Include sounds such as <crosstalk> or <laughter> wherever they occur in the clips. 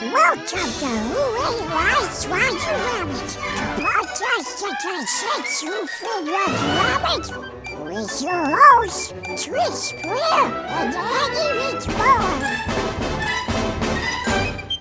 Welcome to Who Analyzed Roger Rabbit, the podcast that dissects you from Roger Rabbit with your hosts, Chris Blair and Annie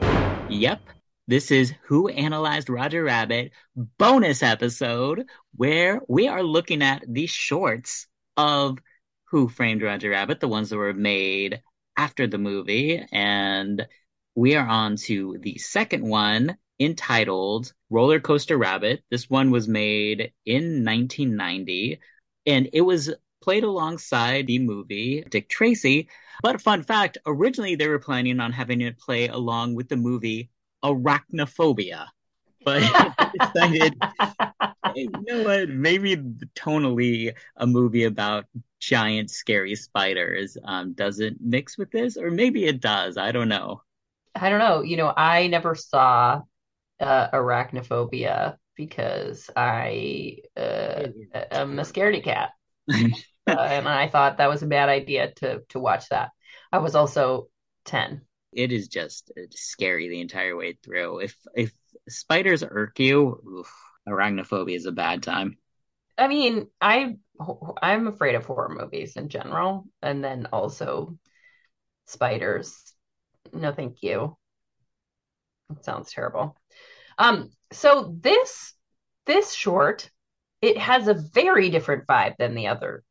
Richmond. Yep. This is Who Analyzed Roger Rabbit bonus episode where we are looking at the shorts of Who Framed Roger Rabbit, the ones that were made after the movie. And we are on to the second one entitled Roller Coaster Rabbit. This one was made in 1990 and it was played alongside the movie Dick Tracy. But fun fact, originally they were planning on having it play along with the movie Arachnophobia. But <laughs> decided, hey, you know what? Maybe tonally a movie about giant scary spiders um, doesn't mix with this, or maybe it does. I don't know. I don't know. You know, I never saw uh, arachnophobia because I uh, am a scaredy cat, <laughs> uh, and I thought that was a bad idea to to watch that. I was also ten. It is just scary the entire way through. If if spiders irk you, oof, arachnophobia is a bad time. I mean, I I'm afraid of horror movies in general, and then also spiders. No, thank you. That sounds terrible. Um, so this this short, it has a very different vibe than the other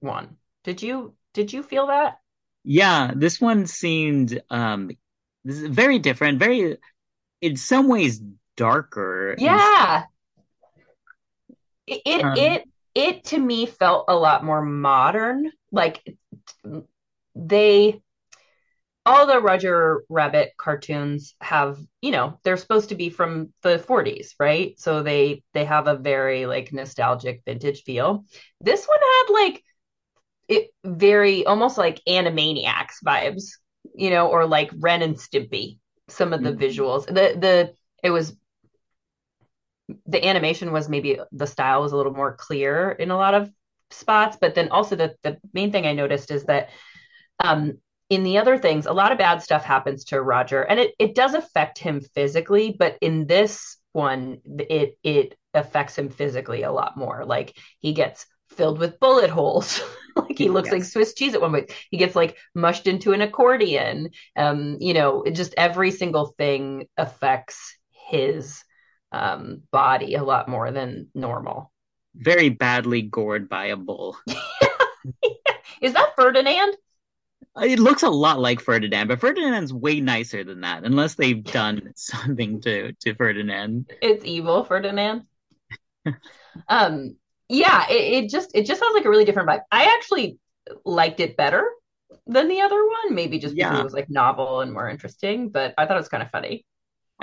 one. Did you did you feel that? Yeah, this one seemed um this is very different, very in some ways darker. Yeah. It it, Um, it it to me felt a lot more modern. Like they all the Roger Rabbit cartoons have, you know, they're supposed to be from the 40s, right? So they they have a very like nostalgic vintage feel. This one had like it very almost like Animaniacs vibes, you know, or like Ren and Stimpy. Some of the Mhm. visuals, the the it was the animation was maybe the style was a little more clear in a lot of spots, but then also the the main thing I noticed is that um in the other things, a lot of bad stuff happens to Roger, and it it does affect him physically, but in this one, it it affects him physically a lot more. Like he gets filled with bullet holes. <laughs> like he looks like Swiss cheese at one point. He gets like mushed into an accordion. Um, you know, it just every single thing affects his um body a lot more than normal. very badly gored by a bull. <laughs> Is that Ferdinand? It looks a lot like Ferdinand, but Ferdinand's way nicer than that, unless they've done <laughs> something to to Ferdinand. It's evil Ferdinand. Um, yeah, it, it just it just sounds like a really different vibe. I actually liked it better than the other one, maybe just because Yeah. it was like novel and more interesting, but I thought it was kind of funny.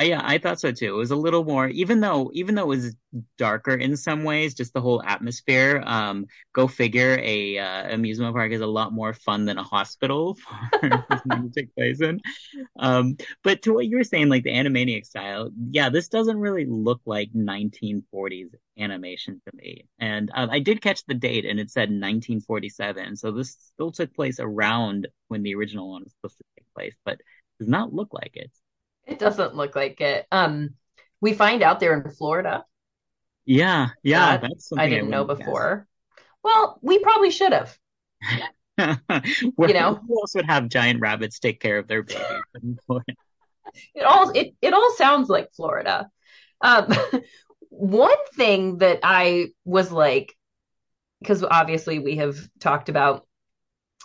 I, yeah, I thought so too. It was a little more, even though even though it was darker in some ways, just the whole atmosphere. Um, go figure, a uh, amusement park is a lot more fun than a hospital <laughs> to take place in. Um, but to what you were saying, like the Animaniac style, yeah, this doesn't really look like 1940s animation to me. And um, I did catch the date, and it said 1947, so this still took place around when the original one was supposed to take place, but does not look like it. It doesn't look like it. Um, we find out they're in Florida. Yeah, yeah, That that's something I didn't know wouldn't guess. before. Well, we probably should have. Where, <laughs> You know? who else would have giant rabbits take care of their babies? <laughs> It all it it all sounds like Florida. Um, <laughs> one thing that I was like, because obviously we have talked about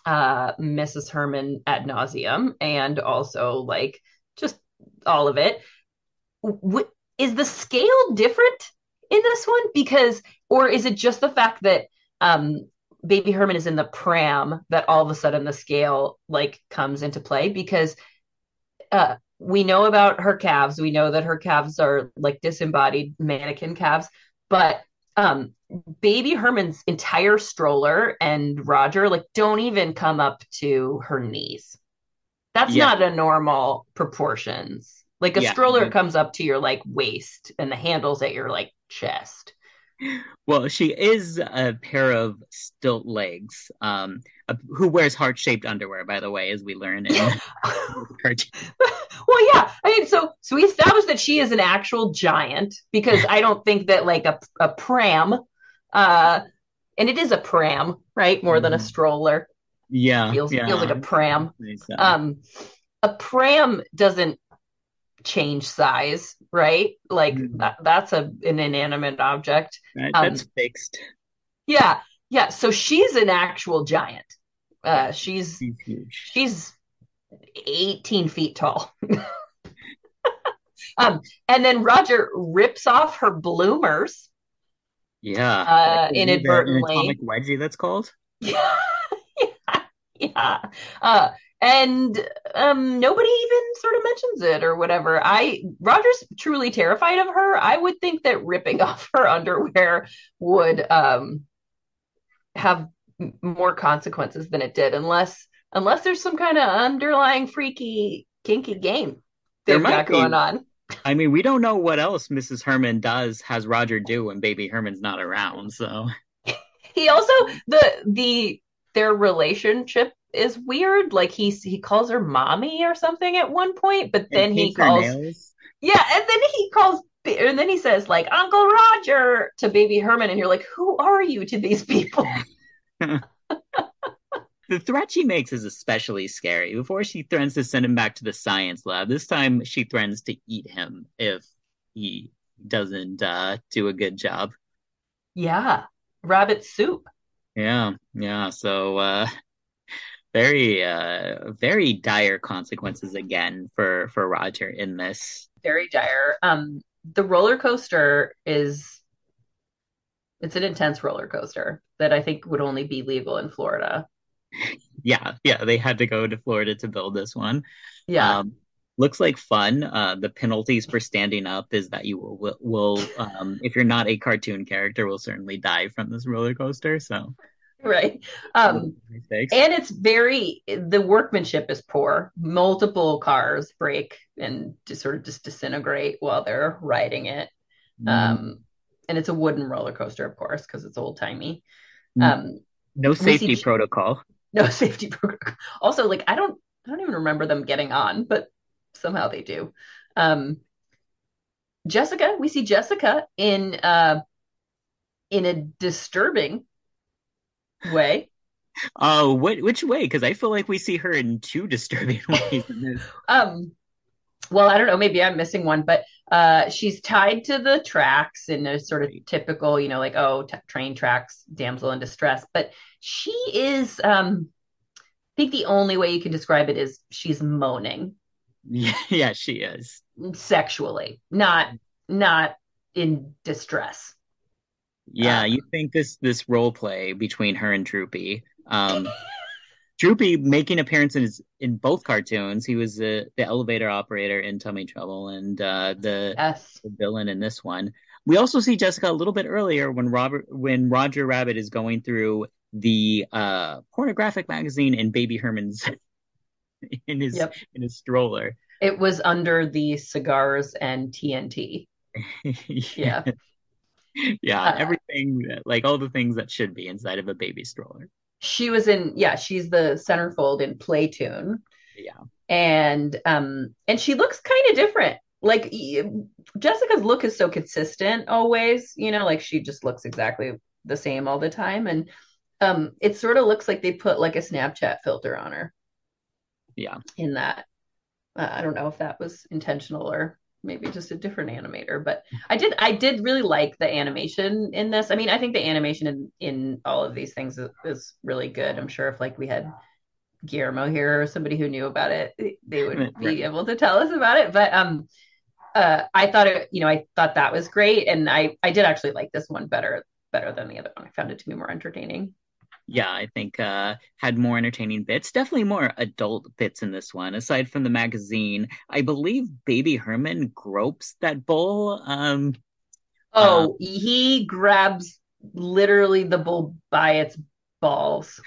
uh, Mrs. Herman ad nauseum, and also like just all of it. W- is the scale different in this one? Because, or is it just the fact that um, Baby Herman is in the pram that all of a sudden the scale like comes into play? Because uh, we know about her calves. We know that her calves are like disembodied mannequin calves, but um, baby Herman's entire stroller and Roger like don't even come up to her knees. That's Yeah. not a normal proportions. Like a Yeah. stroller comes up to your like waist and the handles at your like chest. Well, she is a pair of stilt legs, um, uh, who wears heart-shaped underwear, by the way, as we learn in <laughs> <laughs> well, yeah. I mean, so so we established that she is an actual giant because I don't think that like a a pram, uh, and it is a pram, right? More than a Mhm. stroller. Yeah, Feels yeah. feels like a pram. So, Um, a pram doesn't change size, right? Like Mhm. that, that's a an inanimate object. that- um, that's fixed. Yeah, yeah. So she's an actual giant. Uh, she's He's huge. she's 18 feet tall. <laughs> um, and then Roger rips off her bloomers. Yeah. Uh, inadvertently. Atomic wedgie, that's called. <laughs> yeah, <laughs> yeah. Uh, and um, nobody even sort of mentions it or whatever. I Roger's truly terrified of her. I would think that ripping <laughs> off her underwear would um have more consequences than it did, unless unless there's some kind of underlying freaky kinky game There they've might got be. going on. <laughs> I mean, we don't know what else Mrs. Herman does, has Roger do when Baby Herman's not around. So, He also the the their relationship is weird. Like he he calls her mommy or something at one point, but then he calls yeah, and then he calls and then he says like Uncle Roger to Baby Herman, and you're like, who are you to these people? <laughs> <laughs> The threat she makes is especially scary. Before she threatens to send him back to the science lab, this time she threatens to eat him if he doesn't uh, do a good job. yeah, rabbit soup. Yeah, yeah. So, uh, <laughs> very, uh, very dire consequences again for for Roger in this. very dire. Um, the roller coaster is it's an intense roller coaster that I think would only be legal in Florida. <laughs> Yeah, yeah. They had to go to Florida to build this one. Yeah. Um, looks like fun. Uh, the penalties for standing up is that you will, will, um, if you're not a cartoon character, will certainly die from this roller coaster. So, right. Um, and it's very the workmanship is poor. Multiple cars break and just sort of just disintegrate while they're riding it. Mm, Um, and it's a wooden roller coaster, of course, because it's old timey. Mm. Um, no see- safety protocol. no <laughs> safety program. Also, like I don't I don't even remember them getting on, but somehow they do. Um Jessica, we see Jessica in uh in a disturbing way. Oh, what which way? Because I feel like we see her in two disturbing <laughs> ways. Um well, I don't know, maybe I'm missing one, but uh she's tied to the tracks in a sort of typical, you know, like oh, t- train tracks, damsel in distress, but she is um I think the only way you can describe it is she's moaning. <laughs> Yeah, she is. sexually, not not in distress. Yeah, Um, you think this this role play between her and Droopy. Um, <laughs> Droopy making appearances in both cartoons. He was the the elevator operator in Tummy Trouble and uh, the, Yes. the villain in this one. We also see Jessica a little bit earlier when Robert when Roger Rabbit is going through the uh, pornographic magazine in Baby Herman's <laughs> in his Yep. in his stroller. It was under the cigars and TNT. <laughs> Yeah. yeah, Uh, everything like all the things that should be inside of a baby stroller. She was in yeah, she's the centerfold in Playtoon. Yeah. And um and she looks kind of different. Like Jessica's look is so consistent always, you know, like she just looks exactly the same all the time and um it sort of looks like they put like a Snapchat filter on her. Yeah. in that. Uh, I don't know if that was intentional or maybe just a different animator, but I did I did really like the animation in this. I mean, I think the animation in in all of these things is, is really good. I'm sure if like we had Guillermo here or somebody who knew about it, they would be able to tell us about it. But um, uh, I thought it, you know, I thought that was great, and I I did actually like this one better better than the other one. I found it to be more entertaining. Yeah, I think uh had more entertaining bits. Definitely more adult bits in this one. Aside from the magazine, I believe Baby Herman gropes that bull. Um Oh, he grabs literally the bull by its balls.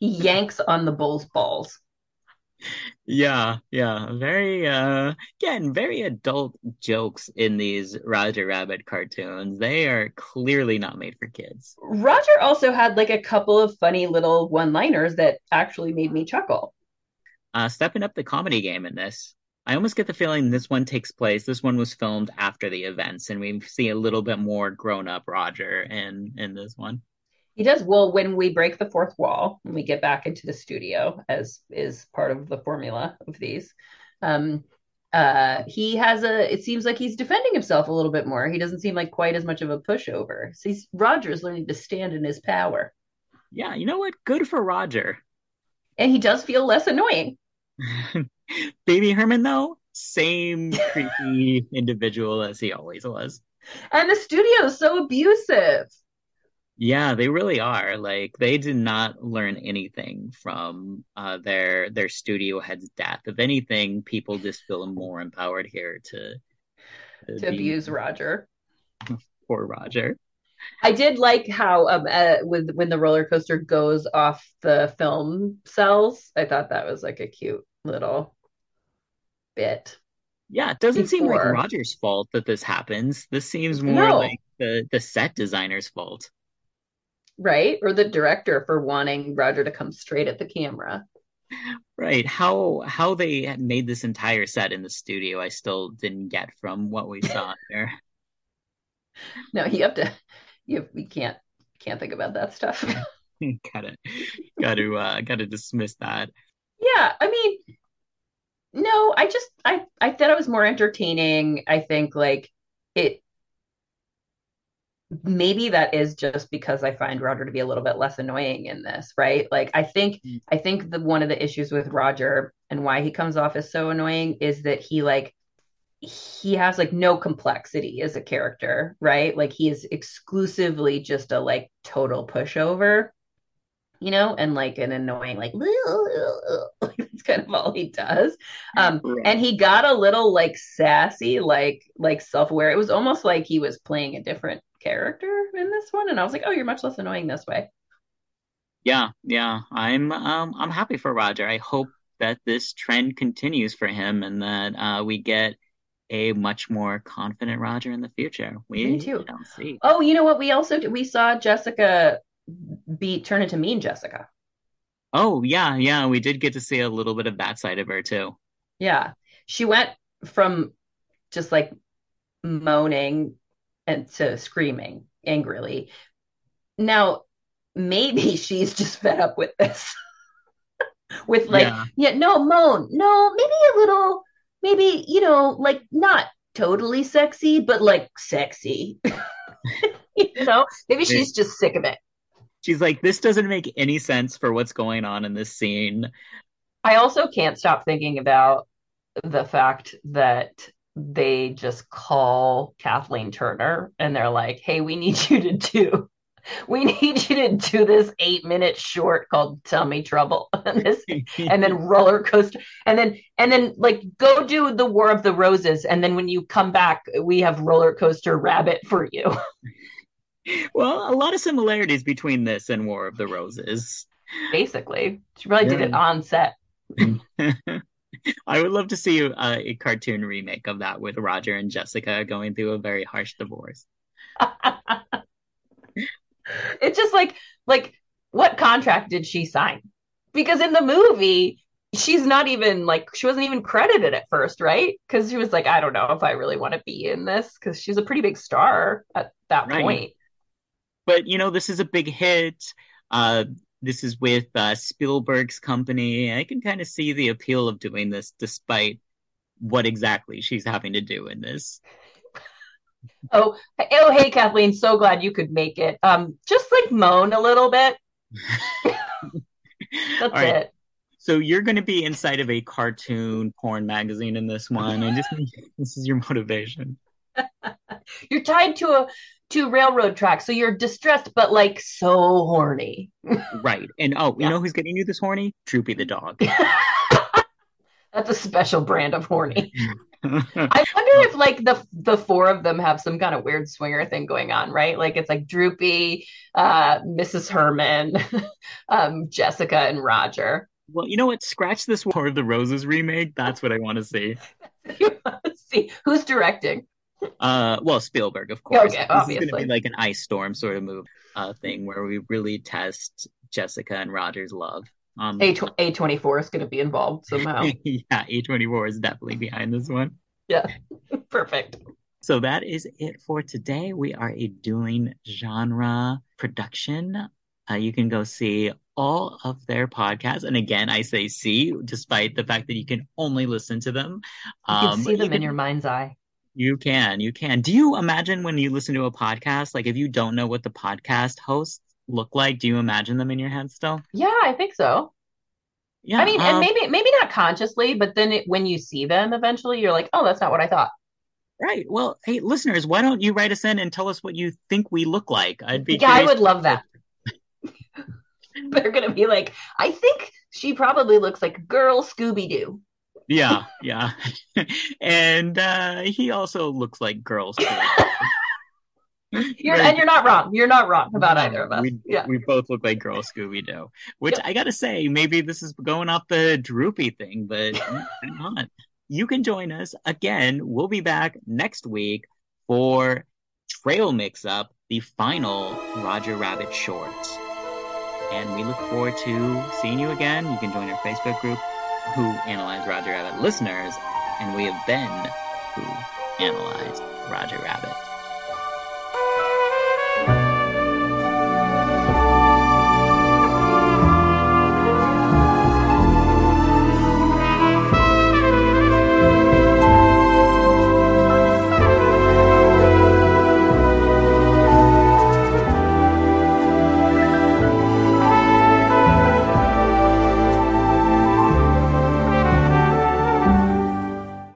He yanks on the bull's balls. Yeah, yeah. Very uh again, very adult jokes in these Roger Rabbit cartoons. They are clearly not made for kids. Roger also had like a couple of funny little one liners that actually made me chuckle. Uh stepping up the comedy game in this. I almost get the feeling this one takes place. This one was filmed after the events, and we see a little bit more grown up Roger in in this one. He does well when we break the fourth wall and we get back into the studio, as is part of the formula of these. Um, uh, he has a. It seems like he's defending himself a little bit more. He doesn't seem like quite as much of a pushover. So he's Roger's learning to stand in his power. Yeah, you know what? Good for Roger. And he does feel less annoying. <laughs> Baby Herman, though, same <laughs> creepy individual as he always was. And the studio is so abusive. Yeah, they really are. Like they did not learn anything from uh, their their studio head's death. If anything, people just feel more empowered here to to, to be... abuse Roger. <laughs> Poor Roger. I did like how um uh, with when the roller coaster goes off the film cells. I thought that was like a cute little bit. Yeah, it doesn't before. seem like Roger's fault that this happens. This seems more no. like the the set designer's fault. Right? Or the director for wanting Roger to come straight at the camera. Right. How how they made this entire set in the studio, I still didn't get from what we saw there. <laughs> <laughs> No, you have to you we can't can't think about that stuff. <laughs> gotta gotta uh gotta dismiss that. Yeah, I mean no, I just I I thought it was more entertaining. I think like it maybe that is just because I find Roger to be a little bit less annoying in this, right? Like I think mm. I think the one of the issues with Roger and why he comes off as so annoying is that he like he has like no complexity as a character, right? Like he is exclusively just a like total pushover you know, and like an annoying, like, <laughs> that's kind of all he does. Um, and he got a little like sassy, like, like self aware. It was almost like he was playing a different character in this one. And I was like, oh, you're much less annoying this way. Yeah. Yeah. I'm, um, I'm happy for Roger. I hope that this trend continues for him and that, uh, we get, a much more confident Roger in the future. We Me too. don't see. Oh, you know what? We also we saw Jessica be turn into mean Jessica. Oh yeah, yeah, we did get to see a little bit of that side of her too. Yeah. She went from just like moaning and to screaming angrily. Now, maybe <laughs> she's just fed up with this. <laughs> with like, yeah. yeah, no, moan. No, maybe a little, maybe, you know, like not totally sexy, but like sexy. <laughs> you know, maybe she's just sick of it she's like, this doesn't make any sense for what's going on in this scene. I also can't stop thinking about the fact that they just call Kathleen Turner and they're like, hey, we need you to do we need you to do this eight minute short called tummy trouble <laughs> and this and then roller coaster and then and then like go do the war of the roses and then when you come back we have roller coaster rabbit for you <laughs> well, a lot of similarities between this and War of the Roses. Basically, she really yeah. did it on set. <laughs> <laughs> I would love to see a, a, cartoon remake of that with Roger and Jessica going through a very harsh divorce. <laughs> it's just like like what contract did she sign? Because in the movie, she's not even like she wasn't even credited at first, right? Because she was like, I don't know if I really want to be in this because she's a pretty big star at that right. point but you know, this is a big hit. Uh, this is with uh, Spielberg's company. I can kind of see the appeal of doing this, despite what exactly she's having to do in this. Oh, oh, hey, Kathleen. So glad you could make it. Um, just like moan a little bit. <laughs> That's right. it. So you're going to be inside of a cartoon porn magazine in this one, and just <laughs> this is your motivation. <laughs> you're tied to a to railroad tracks, so you're distressed, but like so horny. right. And oh, you know who's getting you this horny? Droopy the dog. <laughs> That's a special brand of horny. <laughs> I wonder if like the the four of them have some kind of weird swinger thing going on, right? Like it's like Droopy, uh, Mrs. Herman, <laughs> um, Jessica, and Roger. Well, you know what? Scratch this War of the Roses remake. That's what I want to see. you want to see who's directing? Uh, well, Spielberg, of course. Okay, obviously. This is going to be like an ice storm sort of move uh, thing where we really test Jessica and Roger's love. Um, A A twenty four is going to be involved somehow. <laughs> yeah, A24 is definitely behind this one. yeah, <laughs> perfect. So that is it for today. We are a dueling genre production. Uh, you can go see all of their podcasts. And again, I say see, despite the fact that you can only listen to them. You can Um, see them in can- your mind's eye. You can, you can. Do you imagine when you listen to a podcast, like if you don't know what the podcast hosts look like, do you imagine them in your head still? Yeah, I think so. Yeah. I mean, and um, maybe maybe not consciously, but then it, when you see them eventually, you're like, oh, that's not what I thought. Right. Well, hey, listeners, why don't you write us in and tell us what you think we look like? I'd be Yeah, I would love that. <laughs> They're gonna be like, I think she probably looks like girl Scooby Doo. Yeah, yeah. <laughs> And uh he also looks like girls. too. <laughs> You're Very and you're not wrong. You're not wrong about either of us. We, yeah. we both look like girl Scooby Doo, which I gotta say, maybe this is going off the droopy thing, but <laughs> not? You can join us again. We'll be back next week for Trail Mix Up, the final Roger Rabbit shorts. And we look forward to seeing you again. You can join our Facebook group, Who Analyzed Roger Rabbit Listeners, and we have been Who Analyzed Roger Rabbit.